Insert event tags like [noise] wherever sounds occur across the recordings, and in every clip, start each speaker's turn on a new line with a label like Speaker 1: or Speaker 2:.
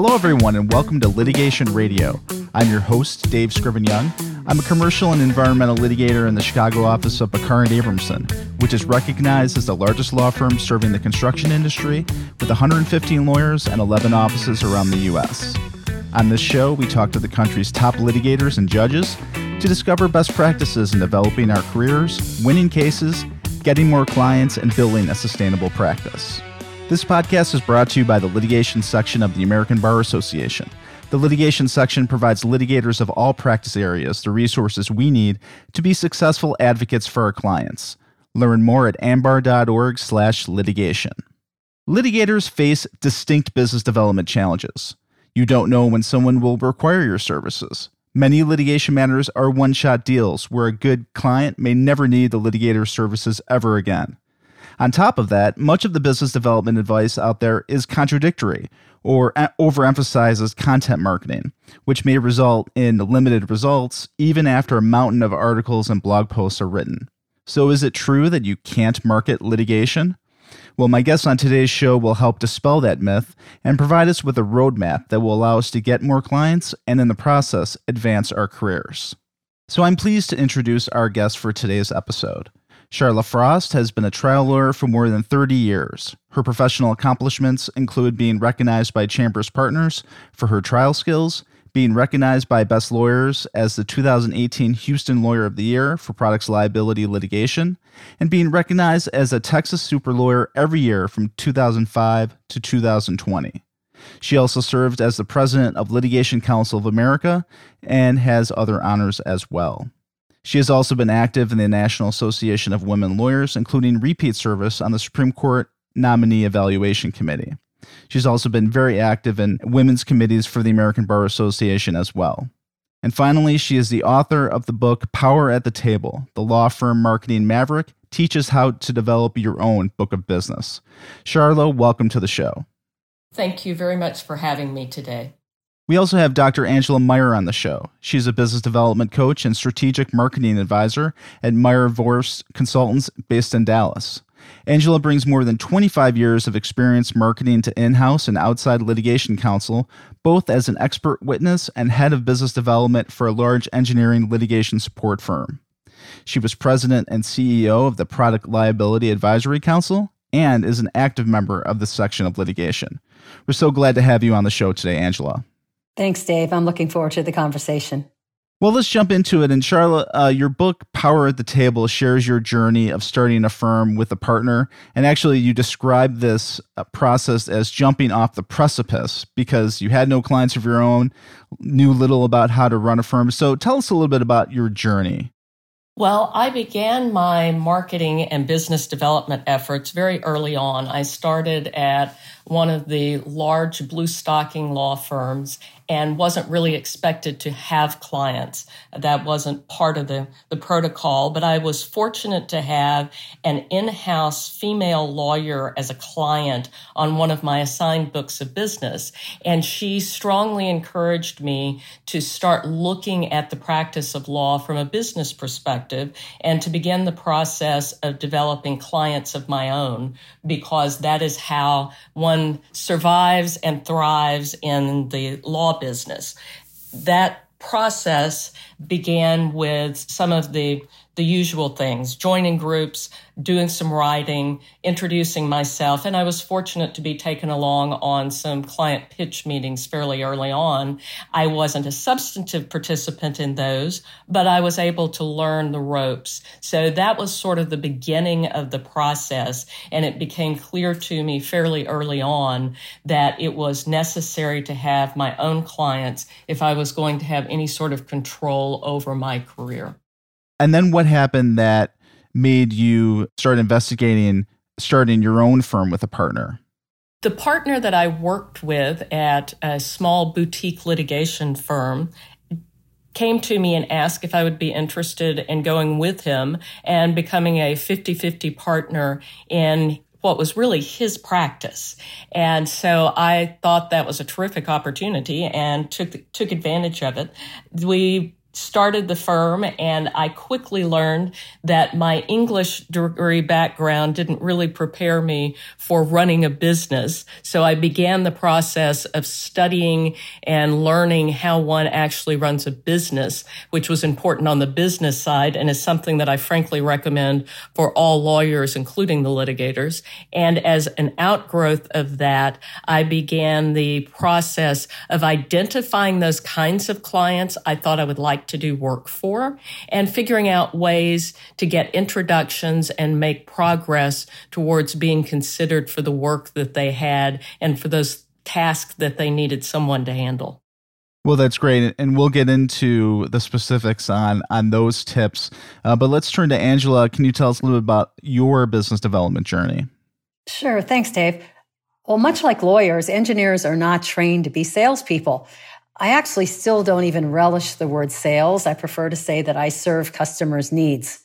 Speaker 1: Hello, everyone, and welcome to Litigation Radio. I'm your host, Dave Scriven Young. I'm a commercial and environmental litigator in the Chicago office of Peckar Abramson, which is recognized as the largest law firm serving the construction industry with 115 lawyers and 11 offices around the U.S. On this show, we talk to the country's top litigators and judges to discover best practices in developing our careers, winning cases, getting more clients, and building a sustainable practice. This podcast is brought to you by the litigation section of the American Bar Association. The litigation section provides litigators of all practice areas the resources we need to be successful advocates for our clients. Learn more at ambar.org/litigation. Litigators face distinct business development challenges. You don't know when someone will require your services. Many litigation matters are one-shot deals where a good client may never need the litigator's services ever again. On top of that, much of the business development advice out there is contradictory or overemphasizes content marketing, which may result in limited results even after a mountain of articles and blog posts are written. So, is it true that you can't market litigation? Well, my guest on today's show will help dispel that myth and provide us with a roadmap that will allow us to get more clients and, in the process, advance our careers. So, I'm pleased to introduce our guest for today's episode. Sharla Frost has been a trial lawyer for more than 30 years. Her professional accomplishments include being recognized by Chambers Partners for her trial skills, being recognized by Best Lawyers as the 2018 Houston Lawyer of the Year for products liability litigation, and being recognized as a Texas Super Lawyer every year from 2005 to 2020. She also served as the president of Litigation Council of America and has other honors as well. She has also been active in the National Association of Women Lawyers, including repeat service on the Supreme Court Nominee Evaluation Committee. She's also been very active in women's committees for the American Bar Association as well. And finally, she is the author of the book Power at the Table The Law Firm Marketing Maverick Teaches How to Develop Your Own Book of Business. Sharla, welcome to the show.
Speaker 2: Thank you very much for having me today.
Speaker 1: We also have Dr. Angela Meyer on the show. She's a business development coach and strategic marketing advisor at Meyer Vorst Consultants based in Dallas. Angela brings more than 25 years of experience marketing to in house and outside litigation counsel, both as an expert witness and head of business development for a large engineering litigation support firm. She was president and CEO of the Product Liability Advisory Council and is an active member of the section of litigation. We're so glad to have you on the show today, Angela.
Speaker 3: Thanks, Dave. I'm looking forward to the conversation.
Speaker 1: Well, let's jump into it. And Sharla, uh, your book, Power at the Table, shares your journey of starting a firm with a partner. And actually, you describe this uh, process as jumping off the precipice because you had no clients of your own, knew little about how to run a firm. So tell us a little bit about your journey.
Speaker 2: Well, I began my marketing and business development efforts very early on. I started at one of the large blue stocking law firms and wasn't really expected to have clients. That wasn't part of the, the protocol, but I was fortunate to have an in house female lawyer as a client on one of my assigned books of business. And she strongly encouraged me to start looking at the practice of law from a business perspective and to begin the process of developing clients of my own, because that is how one survives and thrives in the law business. That process began with some of the the usual things joining groups doing some writing introducing myself. And i was fortunate to be taken along on some client pitch meetings fairly early on. I wasn't a substantive participant in those but i was able to learn the ropes. So that was sort of the beginning of the process. And it became clear to me fairly early on that it was necessary to have my own clients if i was going to have any sort of control over my career
Speaker 1: and then what happened that made you start investigating starting your own firm with a partner?
Speaker 2: The partner that I worked with at a small boutique litigation firm came to me and asked if I would be interested in going with him and becoming a 50 50 partner in what was really his practice. And so I thought that was a terrific opportunity and took took advantage of it. We started the firm and I quickly learned that my English degree background didn't really prepare me for running a business. So I began the process of studying and learning how one actually runs a business, which was important on the business side and is something that I frankly recommend for all lawyers, including the litigators. And as an outgrowth of that, I began the process of identifying those kinds of clients I thought I would like to do work for and figuring out ways to get introductions and make progress towards being considered for the work that they had and for those tasks that they needed someone to handle.
Speaker 1: Well, that's great, and we'll get into the specifics on on those tips. Uh, but let's turn to Angela. Can you tell us a little bit about your business development journey?
Speaker 3: Sure. Thanks, Dave. Well, much like lawyers, engineers are not trained to be salespeople. I actually still don't even relish the word sales. I prefer to say that I serve customers' needs.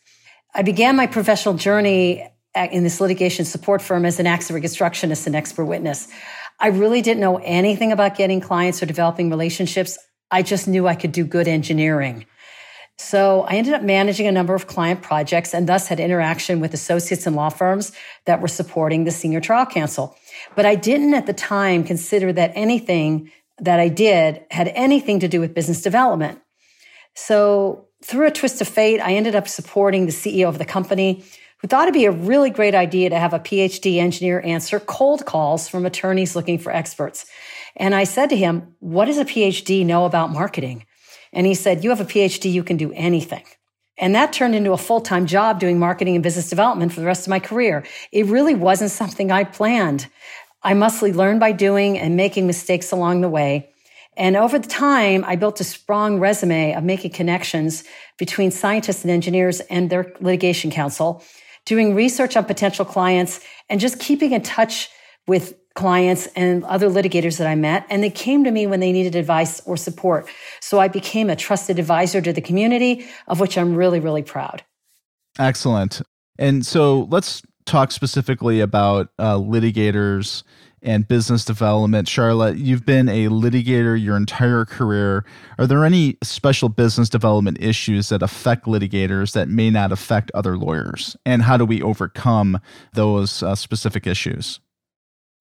Speaker 3: I began my professional journey in this litigation support firm as an accident reconstructionist and expert witness. I really didn't know anything about getting clients or developing relationships. I just knew I could do good engineering. So I ended up managing a number of client projects and thus had interaction with associates and law firms that were supporting the senior trial counsel. But I didn't at the time consider that anything that I did had anything to do with business development. So through a twist of fate, I ended up supporting the CEO of the company who thought it'd be a really great idea to have a PhD engineer answer cold calls from attorneys looking for experts. And I said to him, what does a PhD know about marketing? And he said, you have a PhD, you can do anything. And that turned into a full-time job doing marketing and business development for the rest of my career. It really wasn't something I planned. I mostly learned by doing and making mistakes along the way. And over the time, I built a strong resume of making connections between scientists and engineers and their litigation counsel, doing research on potential clients, and just keeping in touch with clients and other litigators that I met. And they came to me when they needed advice or support. So I became a trusted advisor to the community, of which I'm really, really proud.
Speaker 1: Excellent. And so let's talk specifically about uh, litigators and business development. Sharla, you've been a litigator your entire career. Are there any special business development issues that affect litigators that may not affect other lawyers? And how do we overcome those uh, specific issues?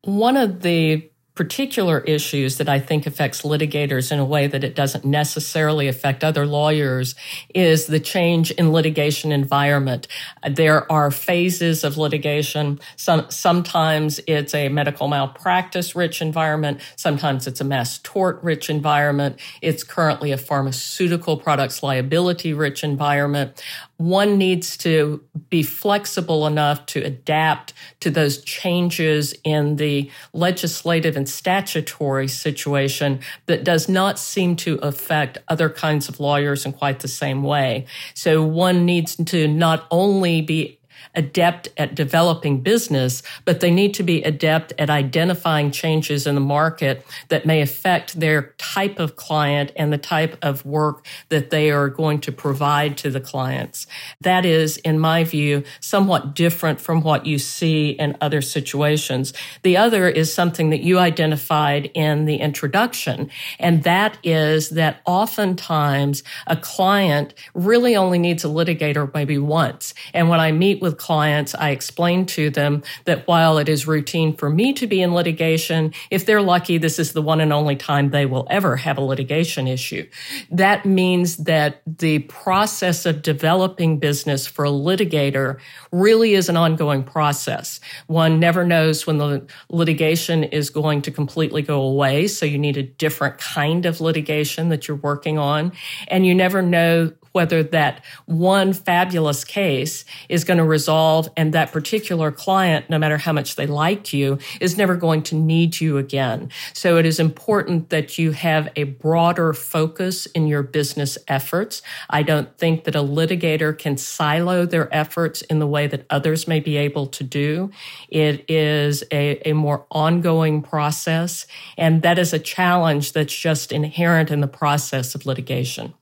Speaker 2: One of the particular issues that I think affects litigators in a way that it doesn't necessarily affect other lawyers is the change in litigation environment. There are phases of litigation. Some, sometimes it's a medical malpractice rich environment. Sometimes it's a mass tort rich environment. It's currently a pharmaceutical products liability rich environment one needs to be flexible enough to adapt to those changes in the legislative and statutory situation that does not seem to affect other kinds of lawyers in quite the same way. So one needs to not only be adept at developing business, but they need to be adept at identifying changes in the market that may affect their type of client and the type of work that they are going to provide to the clients. That is, in my view, somewhat different from what you see in other situations. The other is something that you identified in the introduction, and that is that oftentimes a client really only needs a litigator maybe once. And when I meet with clients, I explain to them that while it is routine for me to be in litigation, if they're lucky, this is the one and only time they will ever have a litigation issue. That means that the process of developing business for a litigator really is an ongoing process. One never knows when the litigation is going to completely go away. So you need a different kind of litigation that you're working on. And you never know whether that one fabulous case is going to resolve and that particular client, no matter how much they like you, is never going to need you again. So it is important that you have a broader focus in your business efforts. I don't think that a litigator can silo their efforts in the way that others may be able to do. It is a, a more ongoing process, and that is a challenge that's just inherent in the process of litigation.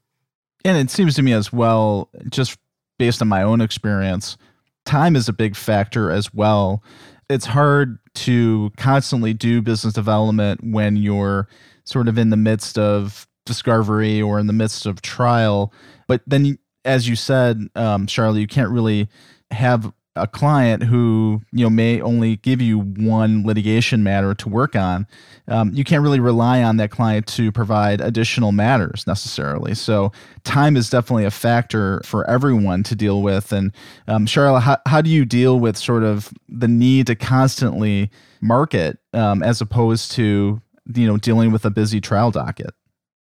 Speaker 1: And it seems to me as well, just based on my own experience, time is a big factor as well. It's hard to constantly do business development when you're sort of in the midst of discovery or in the midst of trial. But then, as you said, um, Sharla, you can't really have a client who you know may only give you one litigation matter to work on um, you can't really rely on that client to provide additional matters necessarily. So time is definitely a factor for everyone to deal with. And um, Sharla how, how do you deal with sort of the need to constantly market um, as opposed to you know dealing with a busy trial docket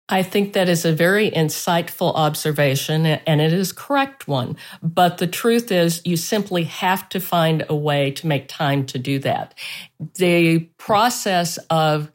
Speaker 2: I think that is a very insightful observation and it is correct one. But the truth is you simply have to find a way to make time to do that. The process of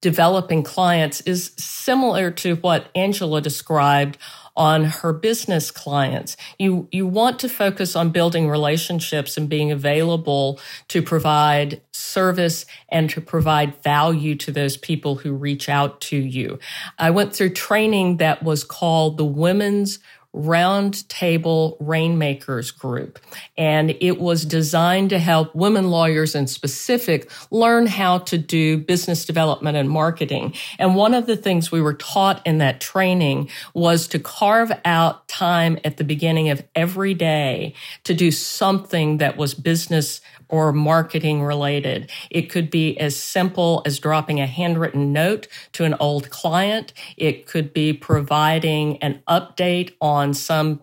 Speaker 2: developing clients is similar to what Angela described on her business clients. You, you want to focus on building relationships and being available to provide service and to provide value to those people who reach out to you. I went through training that was called the Women's Roundtable Rainmakers Group. And it was designed to help women lawyers in specific learn how to do business development and marketing. And one of the things we were taught in that training was to carve out time at the beginning of every day to do something that was business or marketing related. It could be as simple as dropping a handwritten note to an old client. It could be providing an update on some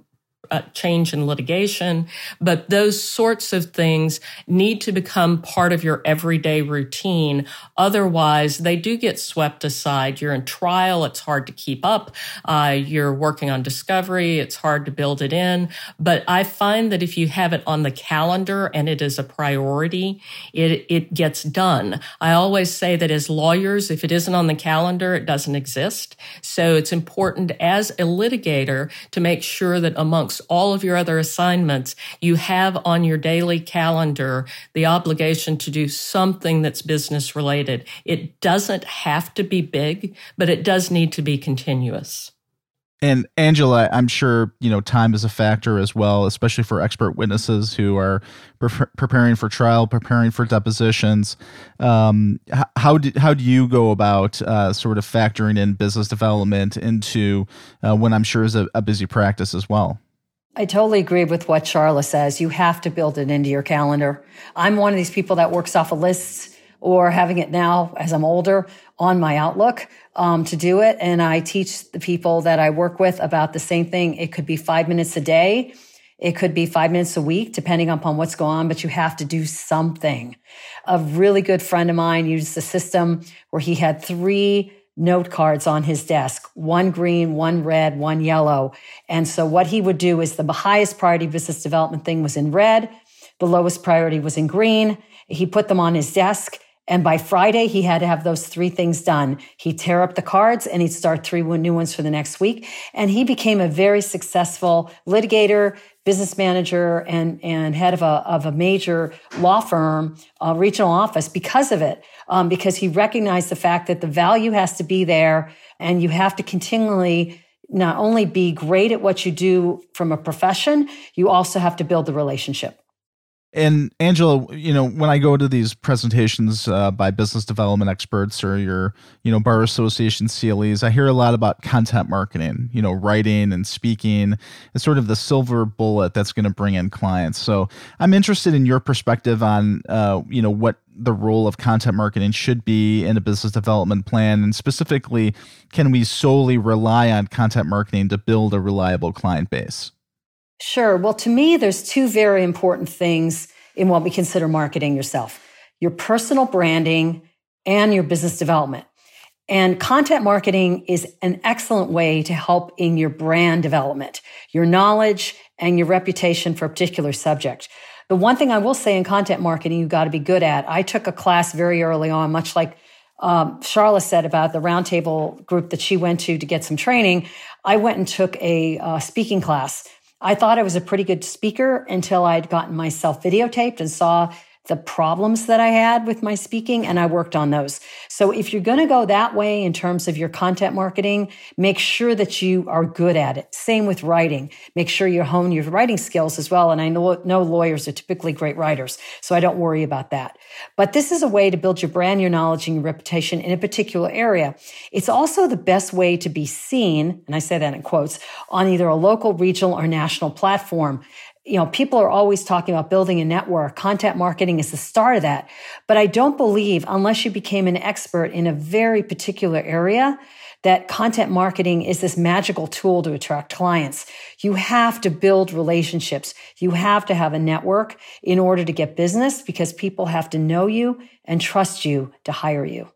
Speaker 2: uh, change in litigation, but those sorts of things need to become part of your everyday routine. Otherwise, they do get swept aside. You're in trial, it's hard to keep up. Uh, you're working on discovery, it's hard to build it in. But I find that if you have it on the calendar and it is a priority, it, it gets done. I always say that as lawyers, if it isn't on the calendar, it doesn't exist. So it's important as a litigator to make sure that amongst all of your other assignments, you have on your daily calendar the obligation to do something that's business related. It doesn't have to be big, but it does need to be continuous.
Speaker 1: And Angela, I'm sure you know time is a factor as well, especially for expert witnesses who are pre- preparing for trial, preparing for depositions. Um, how do how do you go about uh, sort of factoring in business development into uh, when I'm sure is a, a busy practice as well?
Speaker 3: I totally agree with what Sharla says. You have to build it into your calendar. I'm one of these people that works off of lists or having it now as I'm older on my Outlook um, to do it. And I teach the people that I work with about the same thing. It could be five minutes a day. It could be five minutes a week, depending upon what's going on, but you have to do something. A really good friend of mine used a system where he had three note cards on his desk, one green, one red, one yellow. And so what he would do is the highest priority business development thing was in red. The lowest priority was in green. He put them on his desk. And by Friday, he had to have those three things done. He'd tear up the cards and he'd start three new ones for the next week. And he became a very successful litigator, business manager, and, and head of a, of a major law firm, uh, regional office because of it um, because he recognized the fact that the value has to be there and you have to continually not only be great at what you do from a profession, you also have to build the relationship.
Speaker 1: And Angela, you know, when I go to these presentations uh, by business development experts or your, you know, bar association CLEs, I hear a lot about content marketing, you know, writing and speaking. It's sort of the silver bullet that's going to bring in clients. So I'm interested in your perspective on, uh, you know, what the role of content marketing should be in a business development plan, and specifically, can we solely rely on content marketing to build a reliable client base?
Speaker 3: Sure. Well, to me, there's two very important things in what we consider marketing yourself your personal branding and your business development. And content marketing is an excellent way to help in your brand development, your knowledge and your reputation for a particular subject. The one thing I will say in content marketing, you've got to be good at. I took a class very early on, much like um, Sharla said about the roundtable group that she went to to get some training. I went and took a uh, speaking class I thought I was a pretty good speaker until I'd gotten myself videotaped and saw the problems that I had with my speaking and I worked on those. So if you're going to go that way in terms of your content marketing, make sure that you are good at it. Same with writing. Make sure you hone your writing skills as well. And I know, know lawyers are typically great writers, so I don't worry about that. But this is a way to build your brand, your knowledge, and your reputation in a particular area. It's also the best way to be seen, and I say that in quotes, on either a local, regional, or national platform you know, people are always talking about building a network. Content marketing is the start of that. But I don't believe, unless you became an expert in a very particular area, that content marketing is this magical tool to attract clients. You have to build relationships. You have to have a network in order to get business because people have to know you and trust you to hire you.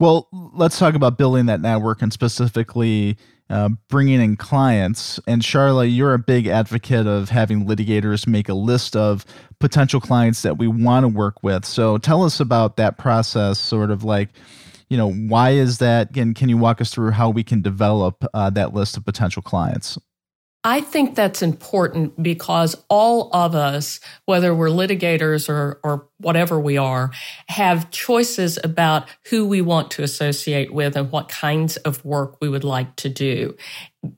Speaker 1: Well, let's talk about building that network and specifically uh, bringing in clients. And Sharla, you're a big advocate of having litigators make a list of potential clients that we want to work with. So tell us about that process, sort of like, you know, why is that? And can you walk us through how we can develop uh, that list of potential clients?
Speaker 2: I think that's important because all of us, whether we're litigators or, or whatever we are, have choices about who we want to associate with and what kinds of work we would like to do.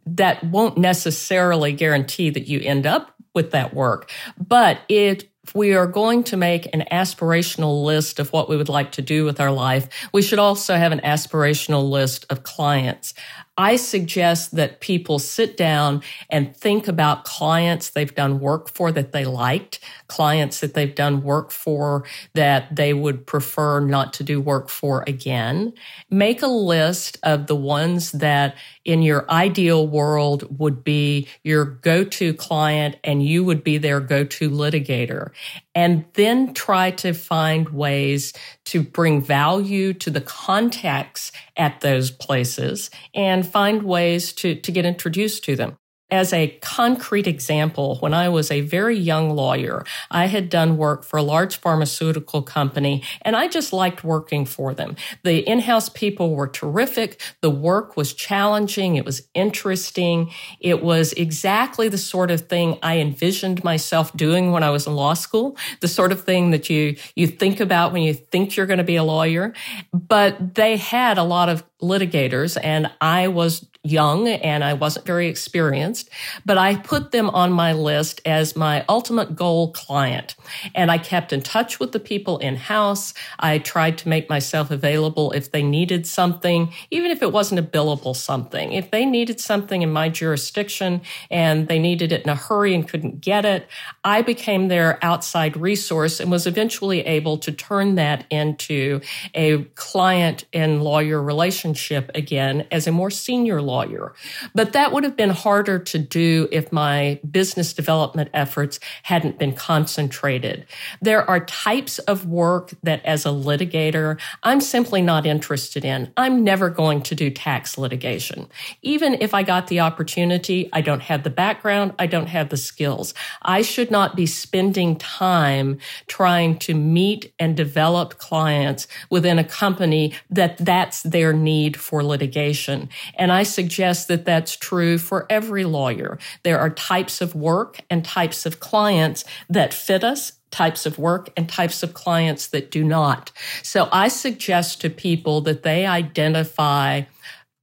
Speaker 2: That won't necessarily guarantee that you end up with that work, but it if we are going to make an aspirational list of what we would like to do with our life, we should also have an aspirational list of clients. I suggest that people sit down and think about clients they've done work for that they liked, clients that they've done work for that they would prefer not to do work for again. Make a list of the ones that in your ideal world would be your go-to client and you would be their go-to litigator. And then try to find ways to bring value to the contacts at those places and find ways to, to get introduced to them. As a concrete example, when I was a very young lawyer, I had done work for a large pharmaceutical company and I just liked working for them. The in-house people were terrific. The work was challenging. It was interesting. It was exactly the sort of thing I envisioned myself doing when I was in law school, the sort of thing that you, you think about when you think you're going to be a lawyer. But they had a lot of litigators and I was young and I wasn't very experienced, but I put them on my list as my ultimate goal client. And I kept in touch with the people in house. I tried to make myself available if they needed something, even if it wasn't a billable something. If they needed something in my jurisdiction and they needed it in a hurry and couldn't get it, I became their outside resource and was eventually able to turn that into a client and lawyer relationship again as a more senior lawyer lawyer. But that would have been harder to do if my business development efforts hadn't been concentrated. There are types of work that as a litigator, I'm simply not interested in. I'm never going to do tax litigation. Even if I got the opportunity, I don't have the background, I don't have the skills. I should not be spending time trying to meet and develop clients within a company that that's their need for litigation. And I suggest suggest that that's true for every lawyer. There are types of work and types of clients that fit us, types of work and types of clients that do not. So I suggest to people that they identify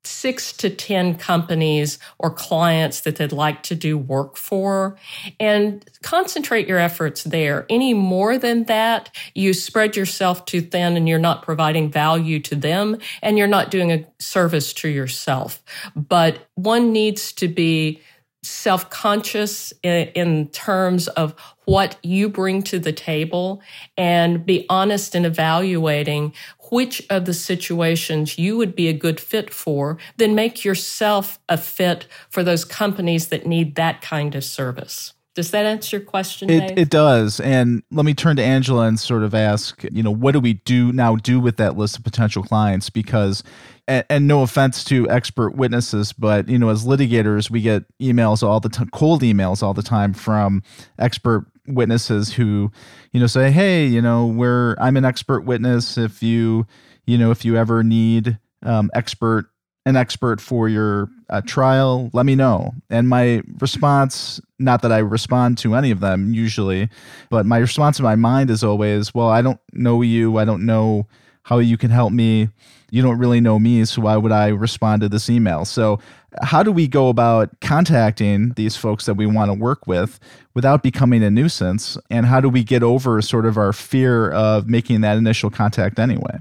Speaker 2: six to 10 companies or clients that they'd like to do work for and concentrate your efforts there. Any more than that, you spread yourself too thin and you're not providing value to them and you're not doing a service to yourself. But one needs to be self conscious in, in, terms of what you bring to the table and be honest in evaluating which of the situations you would be a good fit for, then make yourself a fit for those companies that need that kind of service. Does that answer your question?
Speaker 1: It, it does. And let me turn to Angela and sort of ask, you know, what do we do now do with that list of potential clients? Because, and, and no offense to expert witnesses, but, you know, as litigators, we get emails all the time, cold emails all the time from expert witnesses who, you know, say, "Hey, you know, we're I'm an expert witness. If you, you know, if you ever need um, expert an expert for your uh, trial, let me know. And my response, not that I respond to any of them usually, but my response in my mind is always, well, I don't know you. I don't know how you can help me. You don't really know me, so why would I respond to this email? So, how do we go about contacting these folks that we want to work with without becoming a nuisance? And how do we get over sort of our fear of making that initial contact anyway?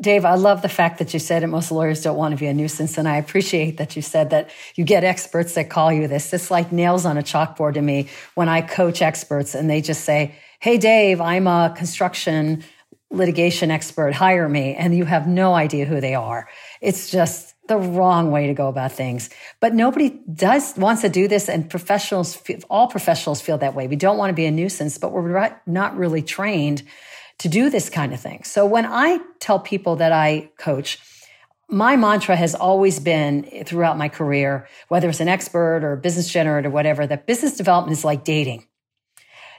Speaker 3: Dave, I love the fact that you said it. Most lawyers don't want to be a nuisance. And I appreciate that you said that you get experts that call you this. It's like nails on a chalkboard to me when I coach experts and they just say, Hey, Dave, I'm a construction litigation expert. Hire me. And you have no idea who they are. It's just the wrong way to go about things. But nobody does wants to do this. And professionals, all professionals feel that way. We don't want to be a nuisance, but we're not really trained to do this kind of thing. So when I tell people that I coach, my mantra has always been throughout my career, whether it's an expert or a business generator or whatever, that business development is like dating.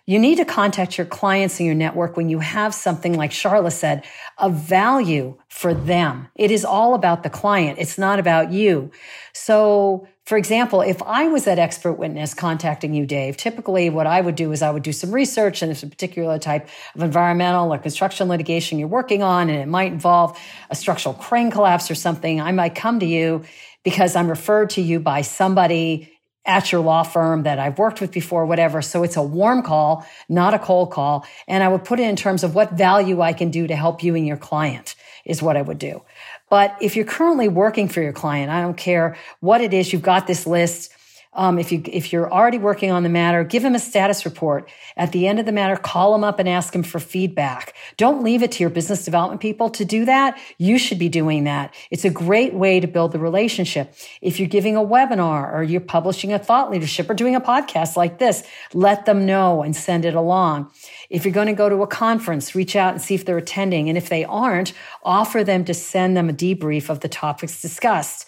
Speaker 3: You need to contact your clients and your network when you have something like Sharla said, of value for them. It is all about the client. It's not about you. So for example, if I was that expert witness contacting you, Dave, typically what I would do is I would do some research and it's a particular type of environmental or construction litigation you're working on, and it might involve a structural crane collapse or something. I might come to you because I'm referred to you by somebody at your law firm that I've worked with before, whatever. So it's a warm call, not a cold call. And I would put it in terms of what value I can do to help you and your client is what I would do. But if you're currently working for your client, I don't care what it is, you've got this list. Um, if you if you're already working on the matter, give him a status report. At the end of the matter, call him up and ask him for feedback. Don't leave it to your business development people to do that. You should be doing that. It's a great way to build the relationship. If you're giving a webinar or you're publishing a thought leadership or doing a podcast like this, let them know and send it along. If you're going to go to a conference, reach out and see if they're attending. And if they aren't, offer them to send them a debrief of the topics discussed.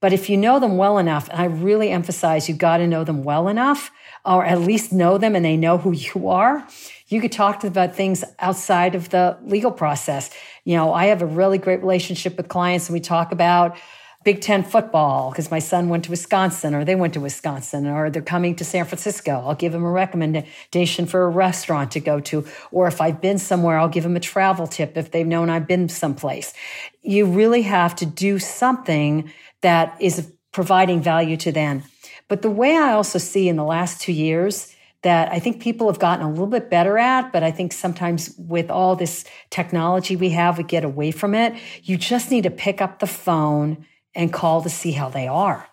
Speaker 3: But if you know them well enough, and I really emphasize you got to know them well enough, or at least know them and they know who you are, you could talk to them about things outside of the legal process. You know, I have a really great relationship with clients and we talk about Big Ten football because my son went to Wisconsin or they went to Wisconsin or they're coming to San Francisco. I'll give them a recommendation for a restaurant to go to. Or if I've been somewhere, I'll give them a travel tip if they've known I've been someplace. You really have to do something that is providing value to them. But the way I also see in the last two years, that I think people have gotten a little bit better at, but I think sometimes with all this technology we have, we get away from it. You just need to pick up the phone and call to see how they are.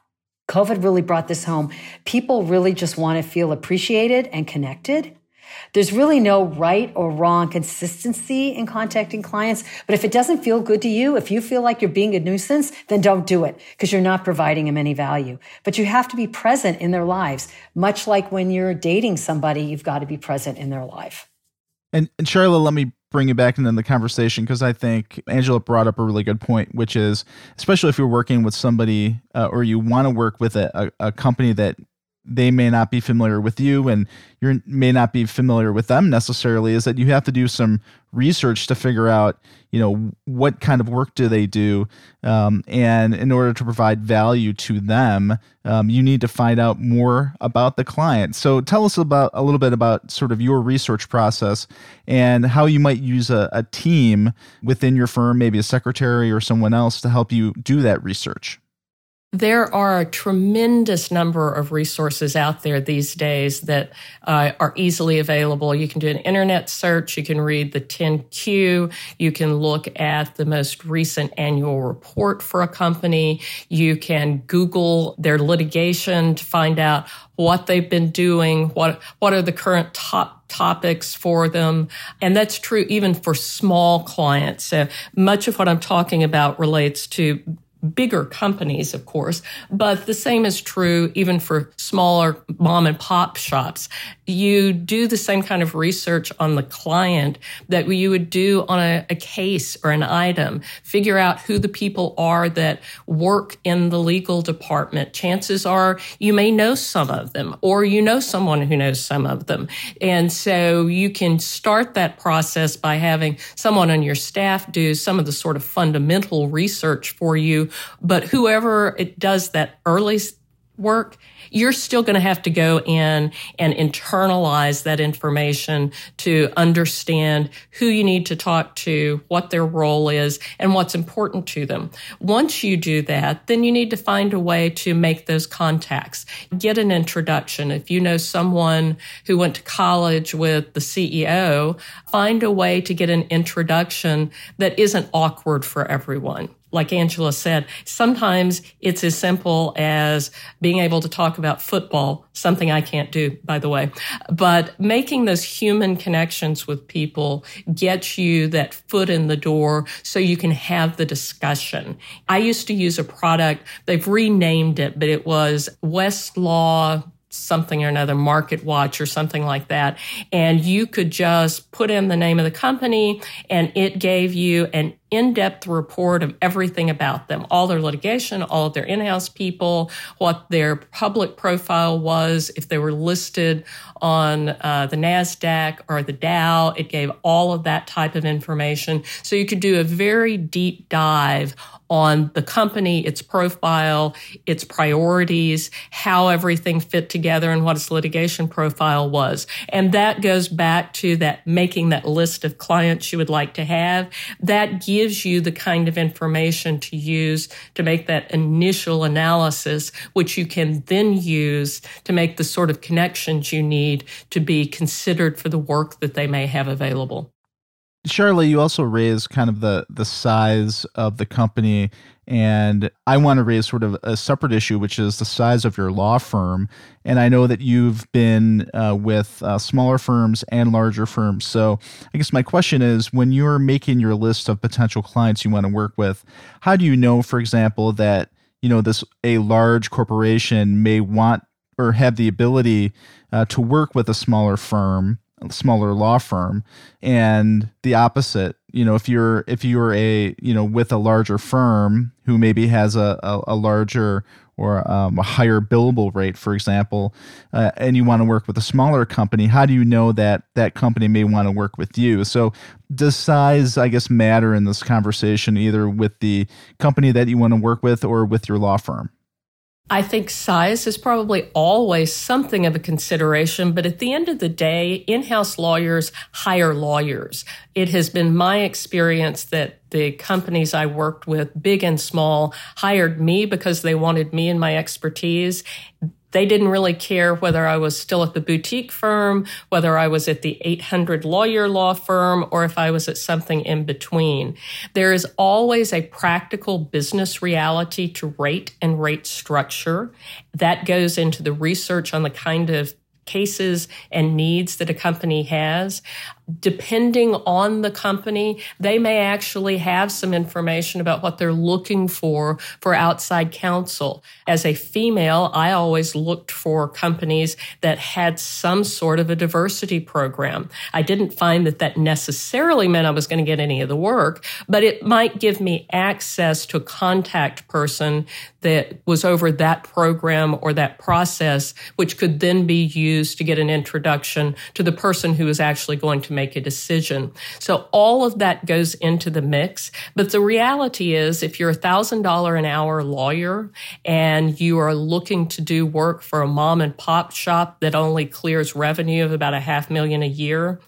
Speaker 3: COVID really brought this home. People really just want to feel appreciated and connected. There's really no right or wrong consistency in contacting clients. But if it doesn't feel good to you, if you feel like you're being a nuisance, then don't do it because you're not providing them any value. But you have to be present in their lives, much like when you're dating somebody, you've got to be present in their life.
Speaker 1: And, and Sharla, let me bring you back into the conversation because I think Angela brought up a really good point, which is especially if you're working with somebody uh, or you want to work with a, a, a company that they may not be familiar with you and you may not be familiar with them necessarily is that you have to do some research to figure out you know what kind of work do they do um, and in order to provide value to them um, you need to find out more about the client. So tell us about a little bit about sort of your research process and how you might use a, a team within your firm maybe a secretary or someone else to help you do that research
Speaker 2: there are a tremendous number of resources out there these days that uh, are easily available. You can do an internet search, you can read the 10Q, you can look at the most recent annual report for a company, you can Google their litigation to find out what they've been doing, what what are the current top topics for them. And that's true even for small clients. So much of what I'm talking about relates to bigger companies, of course, but the same is true even for smaller mom and pop shops. You do the same kind of research on the client that you would do on a, a, case or an item. Figure out who the people are that work in the legal department. Chances are you may know some of them or you know someone who knows some of them. And so you can start that process by having someone on your staff do some of the sort of fundamental research for you. But whoever it does that early work, you're still going to have to go in and internalize that information to understand who you need to talk to, what their role is, and what's important to them. Once you do that, then you need to find a way to make those contacts. Get an introduction. If you know someone who went to college with the CEO, find a way to get an introduction that isn't awkward for everyone like Angela said, sometimes it's as simple as being able to talk about football, something I can't do, by the way. But making those human connections with people gets you that foot in the door so you can have the discussion. I used to use a product, they've renamed it, but it was Westlaw something or another, Market Watch or something like that. And you could just put in the name of the company and it gave you an in-depth report of everything about them, all their litigation, all of their in-house people, what their public profile was, if they were listed on uh, the NASDAQ or the Dow. It gave all of that type of information. So you could do a very deep dive on the company, its profile, its priorities, how everything fit together, and what its litigation profile was. And that goes back to that making that list of clients you would like to have. That gives you the kind of information to use to make that initial analysis, which you can then use to make the sort of connections you need to be considered for the work that they may have available.
Speaker 1: Sharla, you also raised kind of the the size of the company, and I want to raise sort of a separate issue, which is the size of your law firm. And I know that you've been uh, with uh, smaller firms and larger firms. So I guess my question is, when you're making your list of potential clients you want to work with, how do you know, for example, that you know this a large corporation may want or have the ability uh, to work with a smaller firm? Smaller law firm. And the opposite you know if you're if you're a you know with a larger firm who maybe has a, a, a larger or um, a higher billable rate for example uh, and you want to work with a smaller company how do you know that that company may want to work with you? So does size i guess matter in this conversation either with the company that you want to work with or with your law firm
Speaker 2: I think size is probably always something of a consideration, but at the end of the day, in house lawyers hire lawyers. It has been my experience that the companies I worked with, big and small, hired me because they wanted me and my expertise. They didn't really care whether I was still at the boutique firm, whether I was at the 800 lawyer law firm, or if I was at something in between. There is always a practical business reality to rate and rate structure. That goes into the research on the kind of cases and needs that a company has depending on the company, they may actually have some information about what they're looking for for outside counsel. As a female, I always looked for companies that had some sort of a diversity program. I didn't find that that necessarily meant I was going to get any of the work, but it might give me access to a contact person that was over that program or that process, which could then be used to get an introduction to the person who is actually going to make a decision. So all of that goes into the mix. But the reality is, if you're a thousand dollar an hour lawyer and you are looking to do work for a mom and pop shop that only clears revenue of about a half million a year,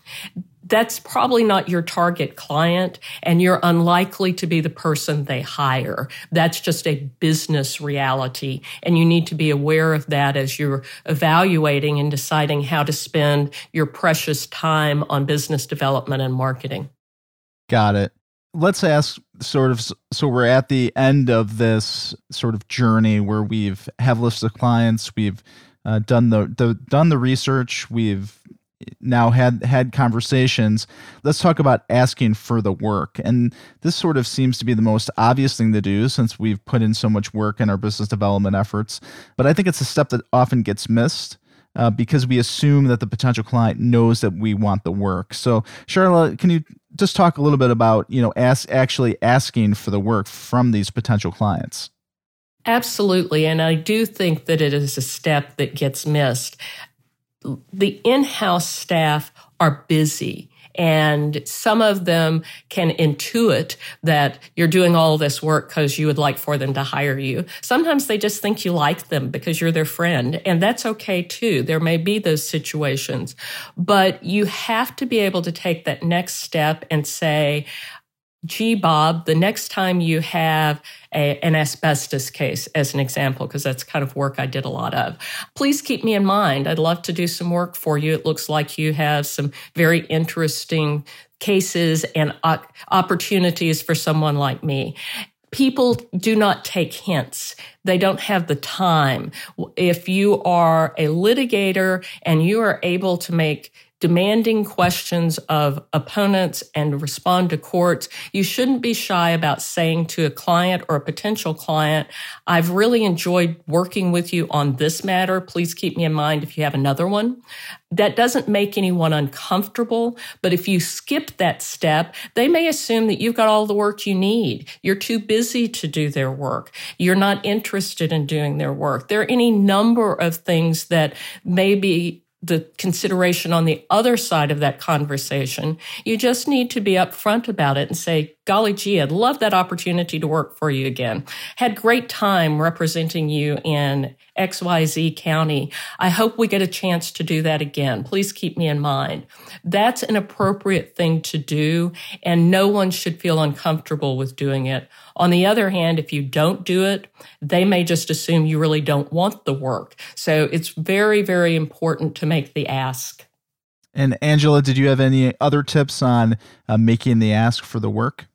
Speaker 2: that's probably not your target client and you're unlikely to be the person they hire. That's just a business reality. And you need to be aware of that as you're evaluating and deciding how to spend your precious time on business development and marketing.
Speaker 1: Got it. Let's ask sort of so we're at the end of this sort of journey where we've have lists of clients, we've uh, done the, the done the research, we've now had had conversations let's talk about asking for the work and this sort of seems to be the most obvious thing to do since we've put in so much work in our business development efforts but i think it's a step that often gets missed uh, because we assume that the potential client knows that we want the work. So, Sharla, can you just talk a little bit about you know ask actually asking for the work from these potential clients?
Speaker 2: Absolutely, and I do think that it is a step that gets missed. The in-house staff are busy and some of them can intuit that you're doing all this work because you would like for them to hire you. Sometimes they just think you like them because you're their friend. And that's okay too. There may be those situations, but you have to be able to take that next step and say, gee, Bob, the next time you have a, an asbestos case, as an example, because that's kind of work I did a lot of, please keep me in mind. I'd love to do some work for you. It looks like you have some very interesting cases and opportunities for someone like me. People do not take hints. They don't have the time. If you are a litigator and you are able to make demanding questions of opponents and respond to courts. You shouldn't be shy about saying to a client or a potential client, I've really enjoyed working with you on this matter. Please keep me in mind if you have another one. That doesn't make anyone uncomfortable, but if you skip that step, they may assume that you've got all the work you need. You're too busy to do their work. You're not interested in doing their work. There are any number of things that maybe the consideration on the other side of that conversation. You just need to be upfront about it and say, golly gee, I'd love that opportunity to work for you again. Had great time representing you in XYZ County. I hope we get a chance to do that again. Please keep me in mind. That's an appropriate thing to do, and no one should feel uncomfortable with doing it. On the other hand, if you don't do it, they may just assume you really don't want the work. So it's very, very important to make the ask.
Speaker 1: And Angela, did you have any other tips on uh, making the ask for the work?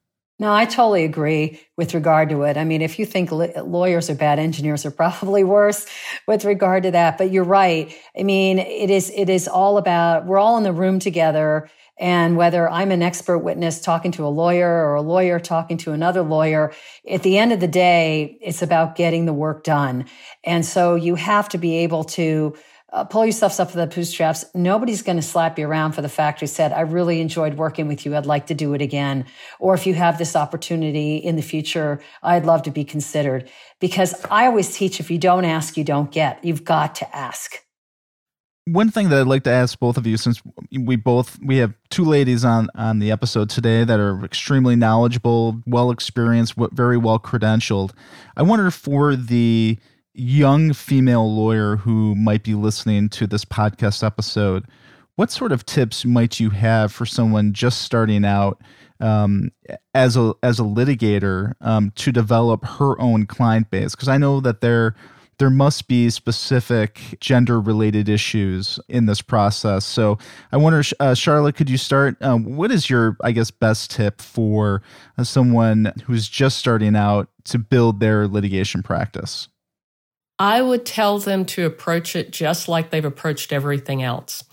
Speaker 3: No, I totally agree with regard to it. I mean, if you think lawyers are bad, engineers are [laughs] probably worse with regard to that. But you're right. I mean, it is it is all about we're all in the room together, and whether I'm an expert witness talking to a lawyer or a lawyer talking to another lawyer, at the end of the day, it's about getting the work done. And so you have to be able to uh, pull yourselves up for the bootstraps. Nobody's going to slap you around for the fact you said, I really enjoyed working with you. I'd like to do it again. Or if you have this opportunity in the future, I'd love to be considered. Because I always teach if you don't ask, you don't get. You've got to ask.
Speaker 1: One thing that I'd like to ask both of you, since we both we have two ladies on on the episode today that are extremely knowledgeable, well experienced, very well credentialed. I wonder for the young female lawyer who might be listening to this podcast episode, what sort of tips might you have for someone just starting out um, as a as a litigator um, to develop her own client base? Because I know that there there must be specific gender related issues in this process. So I wonder, uh, Sharla, could you start? Uh, what is your, I guess, best tip for uh, someone who's just starting out to build their litigation practice?
Speaker 2: I would tell them to approach it just like they've approached everything else.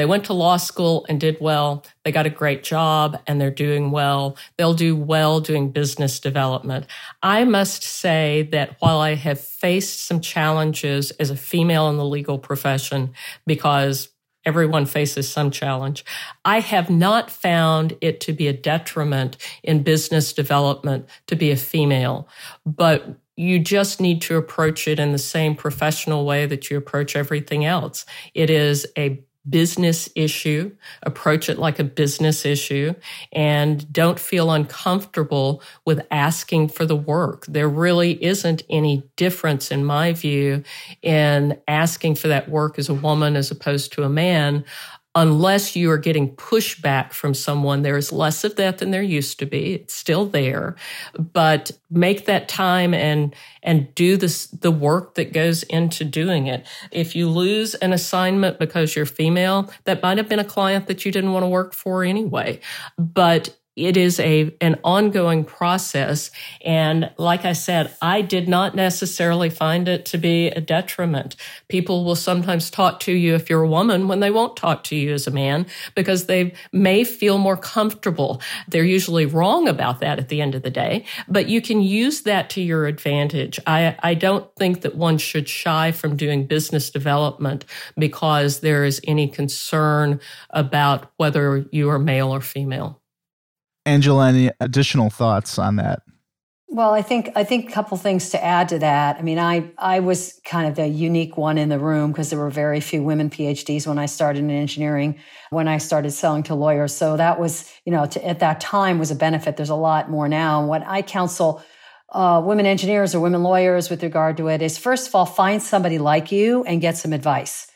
Speaker 2: They went to law school and did well. They got a great job and they're doing well. They'll do well doing business development. I must say that while I have faced some challenges as a female in the legal profession, because everyone faces some challenge, I have not found it to be a detriment in business development to be a female. But you just need to approach it in the same professional way that you approach everything else. It is a business issue. Approach it like a business issue and don't feel uncomfortable with asking for the work. There really isn't any difference, in my view, in asking for that work as a woman as opposed to a man unless you are getting pushback from someone, there is less of that than there used to be. It's still there, but make that time and and do this the work that goes into doing it. If you lose an assignment because you're female, that might have been a client that you didn't want to work for anyway. But it is a an ongoing process. And like i said i did not necessarily find it to be a detriment. People will sometimes talk to you if you're a woman when they won't talk to you as a man because they may feel more comfortable. They're usually wrong about that at the end of the day but you can use that to your advantage. I i don't think that one should shy from doing business development because there is any concern about whether you are male or female
Speaker 1: Angela, any additional thoughts on that?
Speaker 3: Well, I think I think a couple things to add to that. I mean, I I was kind of the unique one in the room because there were very few women PhDs when I started in engineering. When I started selling to lawyers, so that was you know to, at that time was a benefit. There's a lot more now. What I counsel uh, women engineers or women lawyers with regard to it is first of all find somebody like you and get some advice.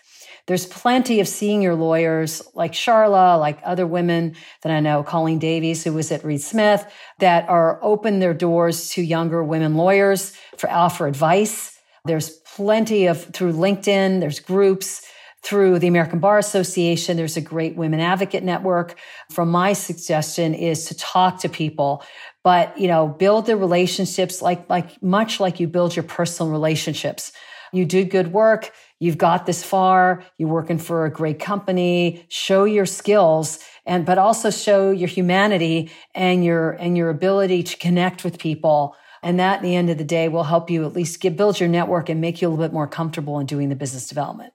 Speaker 3: There's plenty of senior lawyers like Sharla, like other women that I know, Colleen Davies, who was at Reed Smith, that are open their doors to younger women lawyers for uh, offer advice. There's plenty of through LinkedIn, there's groups through the American Bar Association. There's a great women advocate network. From my suggestion is to talk to people, but you know, build the relationships like, like much like you build your personal relationships. You do good work you've got this far, you're working for a great company, show your skills and but also show your humanity and your and your ability to connect with people. And that at the end of the day will help you at least get build your network and make you a little bit more comfortable in doing the business development.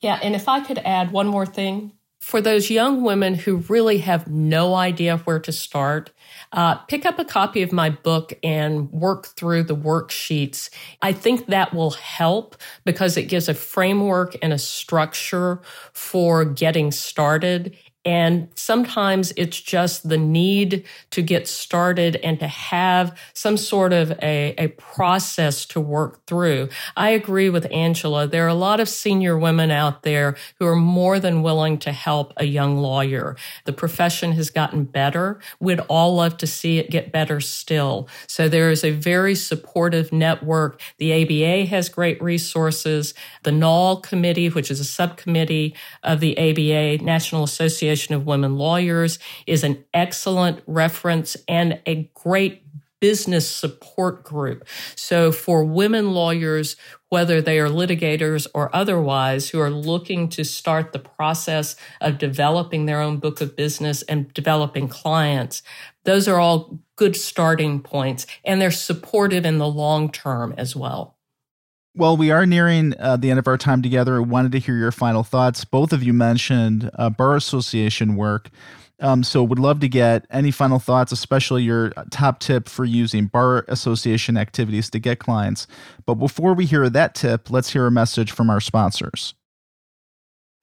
Speaker 2: Yeah, and if I could add one more thing, for those young women who really have no idea where to start, uh, pick up a copy of my book and work through the worksheets. I think that will help because it gives a framework and a structure for getting started. And sometimes it's just the need to get started and to have some sort of a, a process to work through. I agree with Angela. There are a lot of senior women out there who are more than willing to help a young lawyer. The profession has gotten better. We'd all love to see it get better still. So there is a very supportive network. The ABA has great resources. The NAWL committee, which is a subcommittee of the ABA, National Association Association of Women Lawyers is an excellent reference and a great business support group. So for women lawyers, whether they are litigators or otherwise, who are looking to start the process of developing their own book of business and developing clients, those are all good starting points and they're supportive in the long term as well.
Speaker 1: Well, we are nearing uh, the end of our time together. I wanted to hear your final thoughts. Both of you mentioned uh, Bar Association work. Um, so, would love to get any final thoughts, especially your top tip for using Bar Association activities to get clients. But before we hear that tip, let's hear a message from our sponsors.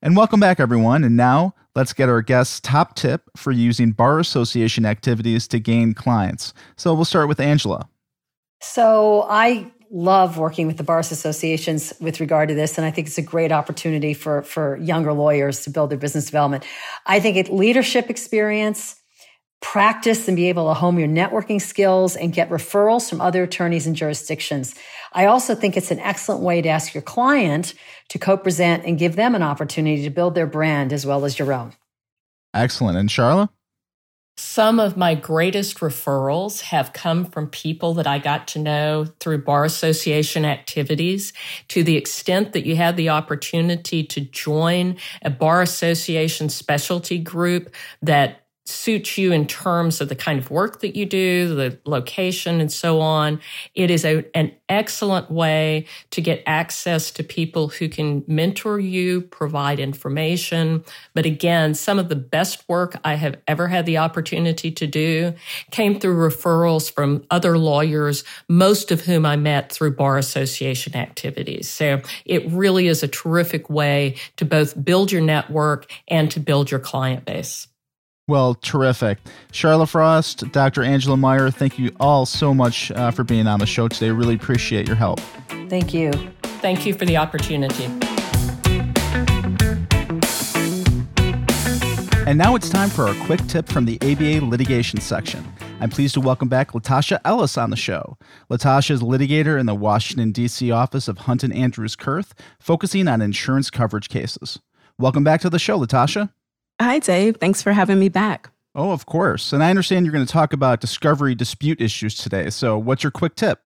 Speaker 1: And welcome back, everyone. And now let's get our guest's top tip for using Bar Association activities to gain clients. So, we'll start with Angela.
Speaker 3: So, I love working with the bars associations with regard to this and i think it's a great opportunity for for younger lawyers to build their business development. I think it leadership experience practice and be able to hone your networking skills and get referrals from other attorneys and jurisdictions. I also think it's an excellent way to ask your client to co-present and give them an opportunity to build their brand as well as your own.
Speaker 1: Excellent. And Sharla
Speaker 2: some of my greatest referrals have come from people that I got to know through bar association activities. To the extent that you had the opportunity to join a bar association specialty group that suits you in terms of the kind of work that you do, the location, and so on. It is a, an excellent way to get access to people who can mentor you, provide information. But again, some of the best work I have ever had the opportunity to do came through referrals from other lawyers, most of whom I met through bar association activities. So it really is a terrific way to both build your network and to build your client base.
Speaker 1: Well, terrific. Sharla Frost, Dr. Angela Meyer, thank you all so much uh, for being on the show today. Really appreciate your help.
Speaker 3: Thank you.
Speaker 2: Thank you for the opportunity.
Speaker 1: And now it's time for our quick tip from the ABA litigation section. I'm pleased to welcome back Latasha Ellis on the show. Latasha is a litigator in the Washington, D.C. office of Hunton Andrews Kurth, focusing on insurance coverage cases. Welcome back to the show, Latasha.
Speaker 4: Hi, Dave. Thanks for having me back.
Speaker 1: Oh, of course. And I understand you're going to talk about discovery dispute issues today. So, what's your quick tip?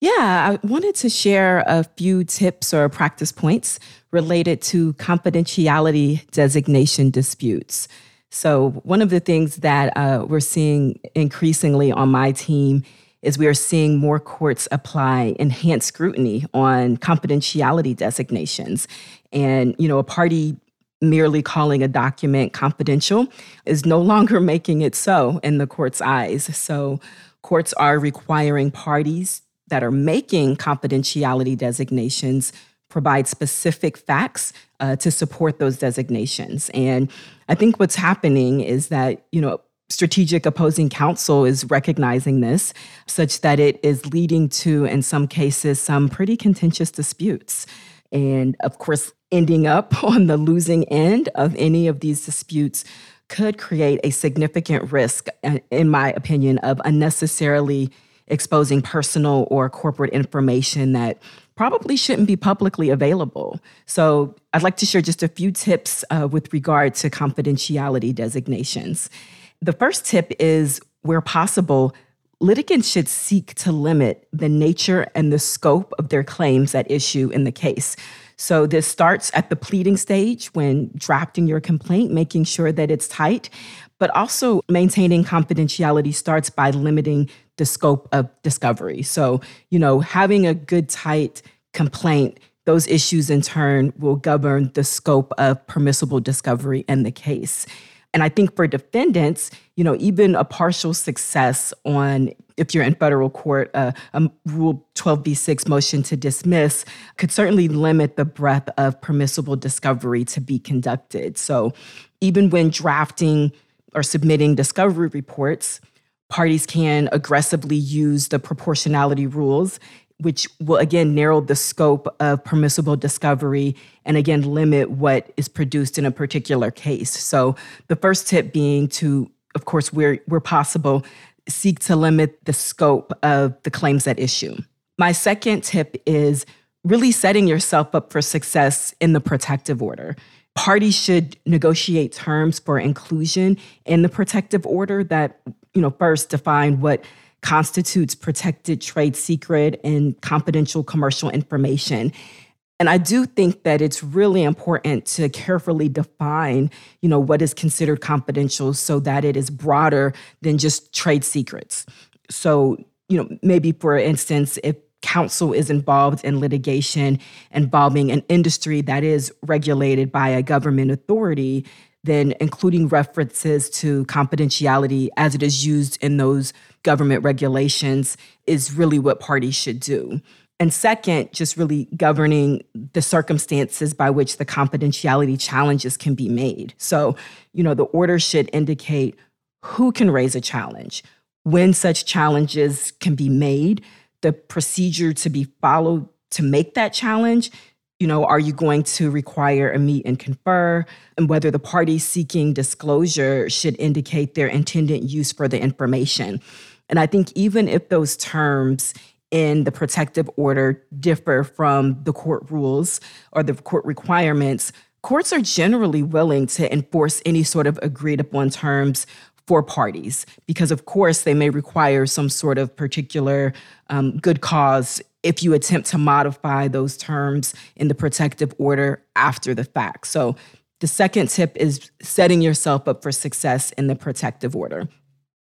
Speaker 4: Yeah, I wanted to share a few tips or practice points related to confidentiality designation disputes. So, one of the things that uh, we're seeing increasingly on my team is we are seeing more courts apply enhanced scrutiny on confidentiality designations. And, you know, a party merely calling a document confidential is no longer making it so in the court's eyes. So, courts are requiring parties that are making confidentiality designations provide specific facts uh, to support those designations. And I think what's happening is that, you know, strategic opposing counsel is recognizing this such that it is leading to, in some cases, some pretty contentious disputes. And of course, ending up [laughs] on the losing end of any of these disputes could create a significant risk, uh, in my opinion, of unnecessarily exposing personal or corporate information that probably shouldn't be publicly available. So, I'd like to share just a few tips uh, with regard to confidentiality designations. The first tip is where possible, litigants should seek to limit the nature and the scope of their claims at issue in the case. So, this starts at the pleading stage when drafting your complaint, making sure that it's tight, but also maintaining confidentiality starts by limiting the scope of discovery. So, you know, having a good, tight complaint, those issues in turn will govern the scope of permissible discovery in the case. And I think for defendants, you know, even a partial success on if you're in federal court, uh, a Rule 12b6 motion to dismiss could certainly limit the breadth of permissible discovery to be conducted. So even when drafting or submitting discovery reports, parties can aggressively use the proportionality rules, which will again narrow the scope of permissible discovery and again limit what is produced in a particular case. So the first tip being to, of course, where, where possible, seek to limit the scope of the claims at issue. My second tip is really setting yourself up for success in the protective order. Parties should negotiate terms for inclusion in the protective order that you know, first define what constitutes protected trade secret and confidential commercial information. And I do think that it's really important to carefully define, you know, what is considered confidential so that it is broader than just trade secrets. So, you know, maybe for instance, if counsel is involved in litigation involving an industry that is regulated by a government authority, then including references to confidentiality as it is used in those government regulations is really what parties should do. And second, just really governing the circumstances by which the confidentiality challenges can be made. So, you know, the order should indicate who can raise a challenge, when such challenges can be made, the procedure to be followed to make that challenge, you know, are you going to require a meet and confer? And whether the party seeking disclosure should indicate their intended use for the information. And I think even if those terms in the protective order differ from the court rules or the court requirements, courts are generally willing to enforce any sort of agreed upon terms for parties because, of course, they may require some sort of particular um, good cause if you attempt to modify those terms in the protective order after the fact. So, the second tip is setting yourself up for success in the protective order.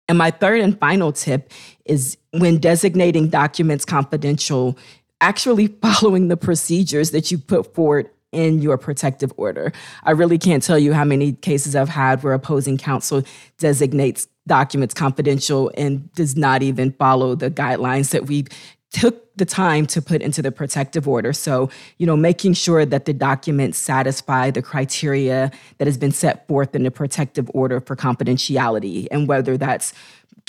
Speaker 4: And my third and final tip is when designating documents confidential, actually [laughs] following the procedures that you put forward in your protective order. I really can't tell you how many cases I've had where opposing counsel designates documents confidential and does not even follow the guidelines that we've took the time to put into the protective order. So, you know, making sure that the documents satisfy the criteria that has been set forth in the protective order for confidentiality, and whether that's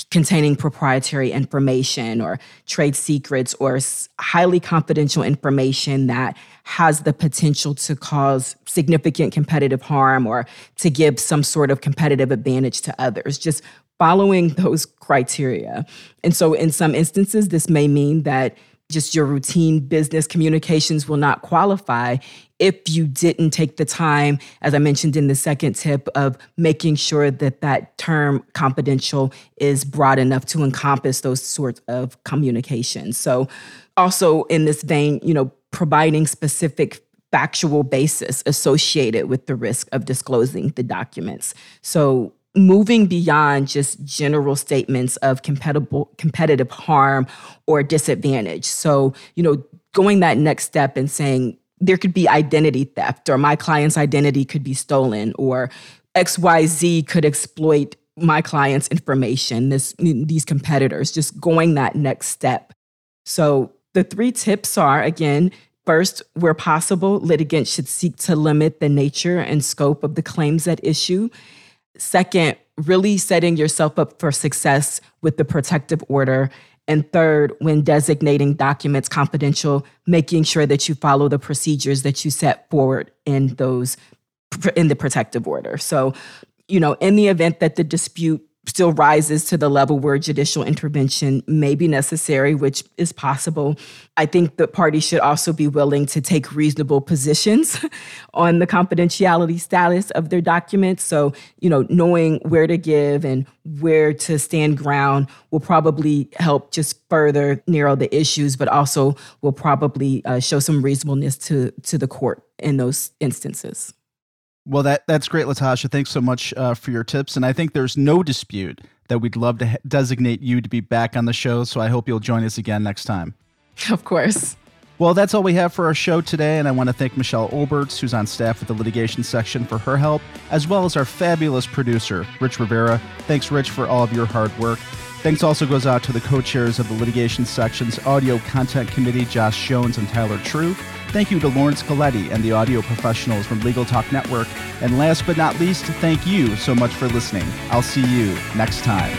Speaker 4: containing proprietary information or trade secrets or highly confidential information that has the potential to cause significant competitive harm or to give some sort of competitive advantage to others. Just following those criteria. And so, in some instances, this may mean that just your routine business communications will not qualify if you didn't take the time, as I mentioned in the second tip, of making sure that that term confidential is broad enough to encompass those sorts of communications. So, also in this vein, you know, providing specific factual basis associated with the risk of disclosing the documents. So, moving beyond just general statements of competitive competitive harm or disadvantage. So, you know, going that next step and saying there could be identity theft or my client's identity could be stolen or XYZ could exploit my client's information, this these competitors, just going that next step. So the three tips are again, first, where possible, litigants should seek to limit the nature and scope of the claims at issue. Second, really setting yourself up for success with the protective order. And third, when designating documents confidential, making sure that you follow the procedures that you set forward in those in the protective order. So, you know, in the event that the dispute still rises to the level where judicial intervention may be necessary, which is possible. I think the party should also be willing to take reasonable positions [laughs] on the confidentiality status of their documents. So, you know, knowing where to give and where to stand ground will probably help just further narrow the issues, but also will probably uh, show some reasonableness to, to the court in those instances.
Speaker 1: Well, that that's great, Latasha. Thanks so much uh, for your tips. And I think there's no dispute that we'd love to ha- designate you to be back on the show. So I hope you'll join us again next time. [laughs]
Speaker 4: Of course.
Speaker 1: Well, that's all we have for our show today, and I want to thank Michelle Oberts, who's on staff with the litigation section, for her help, as well as our fabulous producer, Rich Rivera. Thanks, Rich, for all of your hard work. Thanks also goes out to the co-chairs of the litigation section's audio content committee, Josh Jones and Tyler True. Thank you to Lawrence Colletti and the audio professionals from Legal Talk Network. And last but not least, thank you so much for listening. I'll see you next time.